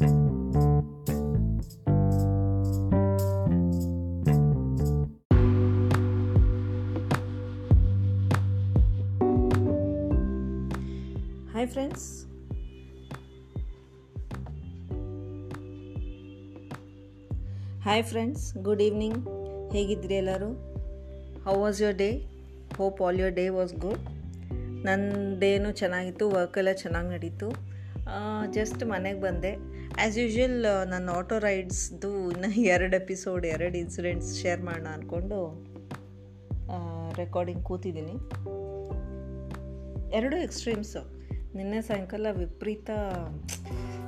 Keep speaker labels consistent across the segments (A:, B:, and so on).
A: Hi friends hi friends good evening ಹೇಗಿದ್ರಿ ಎಲ್ಲರೂ? How was your day hope all your day was good ನನ್ನ ಡೇನೂ ಚೆನ್ನಾಗಿತ್ತು ವರ್ಕೆಲ್ಲ ಚೆನ್ನಾಗಿ ನಡೀತು. ಜಸ್ಟ್ ಮನೆಗೆ ಬಂದೆ. ಆ್ಯಸ್ ಯೂಶ್ವಲ್ ನನ್ನ ಆಟೋ ರೈಡ್ಸ್ದು ಇನ್ನು ಎರಡು ಎಪಿಸೋಡ್ ಎರಡು ಇನ್ಸಿಡೆಂಟ್ಸ್ ಶೇರ್ ಮಾಡೋಣ ಅಂದ್ಕೊಂಡು ರೆಕಾರ್ಡಿಂಗ್ ಕೂತಿದ್ದೀನಿ. ಎರಡು ಎಕ್ಸ್ಟ್ರೀಮ್ಸು ನಿನ್ನೆ ಸಾಯಂಕಾಲ ವಿಪರೀತ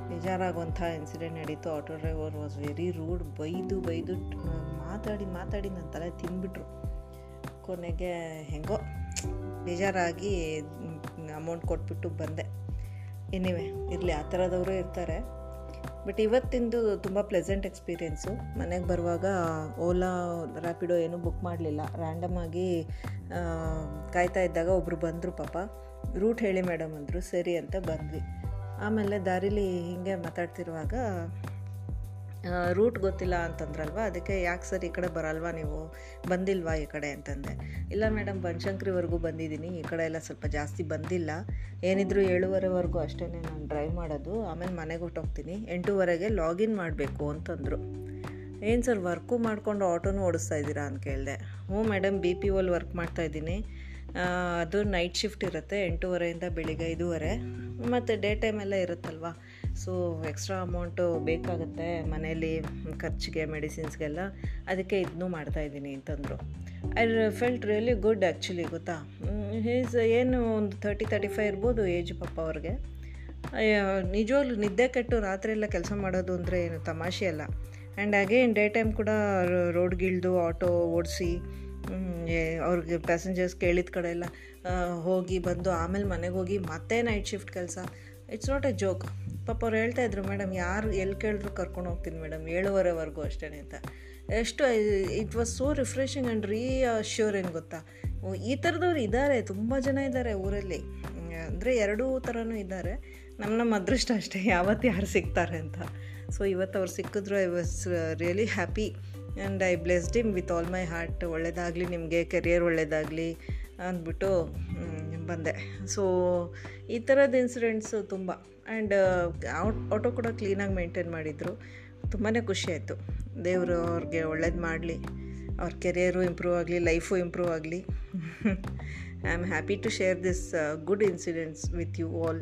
A: ಬೇಜಾರಾಗುವಂಥ ಇನ್ಸಿಡೆಂಟ್ ನಡೀತು. Auto driver was very rude ಬೈದು ಬೈದು ಮಾತಾಡಿ ಮಾತಾಡಿ ನನ್ನ ತಲೆ ತಿಂದ್ಬಿಟ್ರು. ಕೊನೆಗೆ ಹೆಂಗೋ ಬೇಜಾರಾಗಿ ಅಮೌಂಟ್ ಕೊಟ್ಬಿಟ್ಟು ಬಂದೆ. ಎನಿವೆ ಇರಲಿ, ಆ ಥರದವರು ಇರ್ತಾರೆ. ಬಟ್ ಇವತ್ತಿಂದು ತುಂಬ ಪ್ಲೆಸೆಂಟ್ ಎಕ್ಸ್ಪೀರಿಯೆನ್ಸು ಮನೆಗೆ ಬರುವಾಗ ಓಲಾ ರ್ಯಾಪಿಡೋ ಏನೂ ಬುಕ್ ಮಾಡಲಿಲ್ಲ. ರ್ಯಾಂಡಮ್ ಆಗಿ ಕಾಯ್ತಾ ಇದ್ದಾಗ ಒಬ್ಬರು ಬಂದರು ಪಾಪ. ರೂಟ್ ಹೇಳಿ ಮೇಡಮ್ ಅಂದರು, ಸರಿ ಅಂತ ಬಂದ್ವಿ. ಆಮೇಲೆ ದಾರಿಲಿ ಹೀಗೆ ಮಾತಾಡ್ತಿರುವಾಗ ರೂಟ್ ಗೊತ್ತಿಲ್ಲ ಅಂತಂದ್ರಲ್ವ? ಅದಕ್ಕೆ ಯಾಕೆ ಸರ್ ಈ ಕಡೆ ಬರಲ್ವಾ ನೀವು? ಬಂದಿಲ್ವಾ ಈ ಕಡೆ ಅಂತಂದೆ. ಇಲ್ಲ ಮೇಡಮ್, ಬನಶಂಕರಿವರೆಗೂ ಬಂದಿದ್ದೀನಿ. ಈ ಕಡೆ ಎಲ್ಲ ಸ್ವಲ್ಪ ಜಾಸ್ತಿ ಬಂದಿಲ್ಲ. ಏನಿದ್ರು ಏಳುವರೆವರೆಗೂ ಅಷ್ಟೇ ನಾನು ಡ್ರೈವ್ ಮಾಡೋದು. ಆಮೇಲೆ ಮನೆಗೆ ಹೊಟ್ಟೋಗ್ತೀನಿ ಎಂಟೂವರೆಗೆ ಲಾಗಿನ್ ಮಾಡಬೇಕು ಅಂತಂದರು. ಏನು ಸರ್, ವರ್ಕು ಮಾಡಿಕೊಂಡು ಆಟೋನೂ ಓಡಿಸ್ತಾ ಇದ್ದೀರಾ ಅಂತ ಕೇಳಿದೆ. ಹ್ಞೂ madam, B P O work ಮಾಡ್ತಾಯಿದ್ದೀನಿ ಅದು ನೈಟ್ ಶಿಫ್ಟ್ ಇರುತ್ತೆ. ಎಂಟೂವರೆಯಿಂದ ಬೆಳಿಗ್ಗೆ ಐದೂವರೆ. ಮತ್ತು ಡೇ ಟೈಮೆಲ್ಲ ಇರುತ್ತಲ್ವ? ಸೊ ಎಕ್ಸ್ಟ್ರಾ ಅಮೌಂಟು ಬೇಕಾಗುತ್ತೆ ಮನೇಲಿ ಖರ್ಚಿಗೆ ಮೆಡಿಸಿನ್ಸ್ಗೆಲ್ಲ ಅದಕ್ಕೆ ಇದನ್ನೂ ಮಾಡ್ತಾಯಿದ್ದೀನಿ ಅಂತಂದರು. I felt really good actually ಗೊತ್ತಾ? ಹೀಸ್ ಏನು ಒಂದು ತರ್ಟಿ ತರ್ಟಿ ಫೈವ್ ಇರ್ಬೋದು ಏಜ್ ಪಪ್ಪ ಅವ್ರಿಗೆ. ನಿಜವಾಗ್ಲೂ ನಿದ್ದೆ ಕೆಟ್ಟು ರಾತ್ರಿ ಎಲ್ಲ ಕೆಲಸ ಮಾಡೋದು ಅಂದರೆ ಏನು ತಮಾಷೆ ಅಲ್ಲ. ಆ್ಯಂಡ್ ಅಗೇನ್ ಡೇ ಟೈಮ್ ಕೂಡ ರೋಡ್ಗಿಳಿದು ಆಟೋ ಓಡಿಸಿ ಅವ್ರಿಗೆ ಪ್ಯಾಸೆಂಜರ್ಸ್ ಕೇಳಿದ ಕಡೆ ಎಲ್ಲ ಹೋಗಿ ಬಂದು ಆಮೇಲೆ ಮನೆಗೆ ಹೋಗಿ ಮತ್ತೆ ನೈಟ್ ಶಿಫ್ಟ್ ಕೆಲಸ. ಇಟ್ಸ್ ನಾಟ್ ಎ ಜೋಕ್ ಪಾಪ ಅವ್ರು ಹೇಳ್ತಾ ಇದ್ರು, ಮೇಡಮ್, ಯಾರು ಎಲ್ಲಿ ಕೇಳಿದ್ರು ಕರ್ಕೊಂಡು ಹೋಗ್ತೀನಿ ಮೇಡಮ್, ಏಳುವರೆವರೆಗೂ ಅಷ್ಟೇ ಅಂತ. ಎಷ್ಟು it was so refreshing and reassure ಏನು ಗೊತ್ತಾ? ಈ ಥರದವ್ರು ಇದ್ದಾರೆ ತುಂಬ ಜನ ಇದ್ದಾರೆ ಊರಲ್ಲಿ. ಅಂದರೆ ಎರಡೂ ಥರನೂ ಇದ್ದಾರೆ ನಮ್ಮ ನಮ್ಮ ಅದೃಷ್ಟ ಅಷ್ಟೇ, ಯಾವತ್ತು ಯಾರು ಸಿಗ್ತಾರೆ ಅಂತ. ಸೊ ಇವತ್ತು ಅವ್ರು ಸಿಕ್ಕಿದ್ರು I was really happy and I blessed him with all my heart ಒಳ್ಳೇದಾಗಲಿ, ನಿಮಗೆ ಕೆರಿಯರ್ ಒಳ್ಳೇದಾಗಲಿ ಅಂದ್ಬಿಟ್ಟು ಬಂದೆ. ಸೊ ಈ ಥರದ ಇನ್ಸಿಡೆಂಟ್ಸು ತುಂಬ. ಆ್ಯಂಡ್ ಆಟೋ ಕೂಡ ಕ್ಲೀನಾಗಿ ಮೇಂಟೈನ್ ಮಾಡಿದರು. ತುಂಬಾ ಖುಷಿ ಆಯಿತು. ದೇವರು ಅವ್ರಿಗೆ ಒಳ್ಳೇದು ಮಾಡಲಿ. ಅವ್ರ ಕೆರಿಯರು ಇಂಪ್ರೂವ್ ಆಗಲಿ ಲೈಫು ಇಂಪ್ರೂವ್ ಆಗಲಿ. I am happy to share this good incidents with you all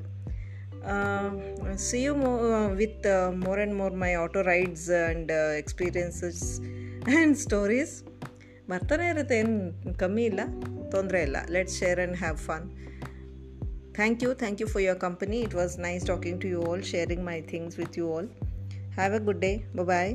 A: see you more with more and more my auto rides and experiences and stories ಬರ್ತಾನೆ ಇರುತ್ತೆ, ಏನು ಕಮ್ಮಿ ಇಲ್ಲ. ತೊಂದರೆ ಇಲ್ಲ let's share and have fun thank you thank you for your company it was nice talking to you all sharing my things with you all have a good day bye